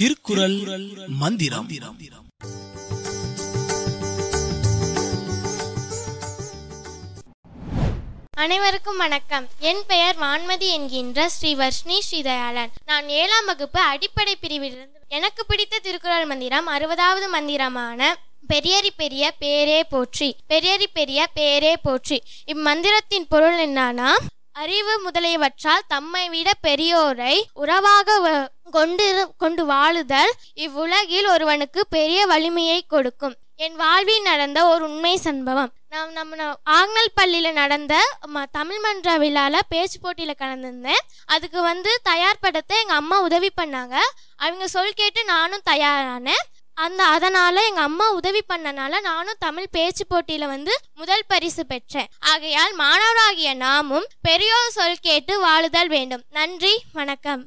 திருக்குறள் மந்திரம். அனைவருக்கும் வணக்கம். என் பெயர் வான்மதி என்கின்ற ஸ்ரீ வர்ஷ்ணி ஸ்ரீதயாளன். நான் ஏழாம் வகுப்பு அடிப்படை பிரிவிலிருந்து எனக்கு பிடித்த திருக்குறள் மந்திரம் அறுபதாவது மந்திரமான பெரியரி பெரிய பேரே போற்றி. பெரியரி பெரிய பேரே போற்றி. இம்மந்திரத்தின் பொருள் என்னன்னா அறிவு முதலியவற்றால் தம்மை விட பெரியோரை உறவாக வ- கொண்டு கொண்டு வாழுதல் இவ்வுலகில் ஒருவனுக்கு பெரிய வலிமையை கொடுக்கும். என் வாழ்வில் நடந்த ஒரு உண்மை சம்பவம். நான் நம்ம ஆங்கல் பள்ளியில் நடந்த ம- தமிழ் மன்ற விழால பேச்சு போட்டியில் கலந்துருந்தேன். அதுக்கு வந்து தயார்படுத்த எங்கள் அம்மா உதவி பண்ணாங்க. அவங்க சொல் கேட்டு நானும் தயாரானேன். அந்த அதனால் எங்கள் அம்மா உதவி பண்ணனால நானும் தமிழ் பேச்சு போட்டியில் வந்து முதல் பரிசு பெற்றேன். ஆகையால் மாணவராகிய நாமும் பெரியோர் சொல் கேட்டு வாழுதல் வேண்டும். நன்றி வணக்கம்.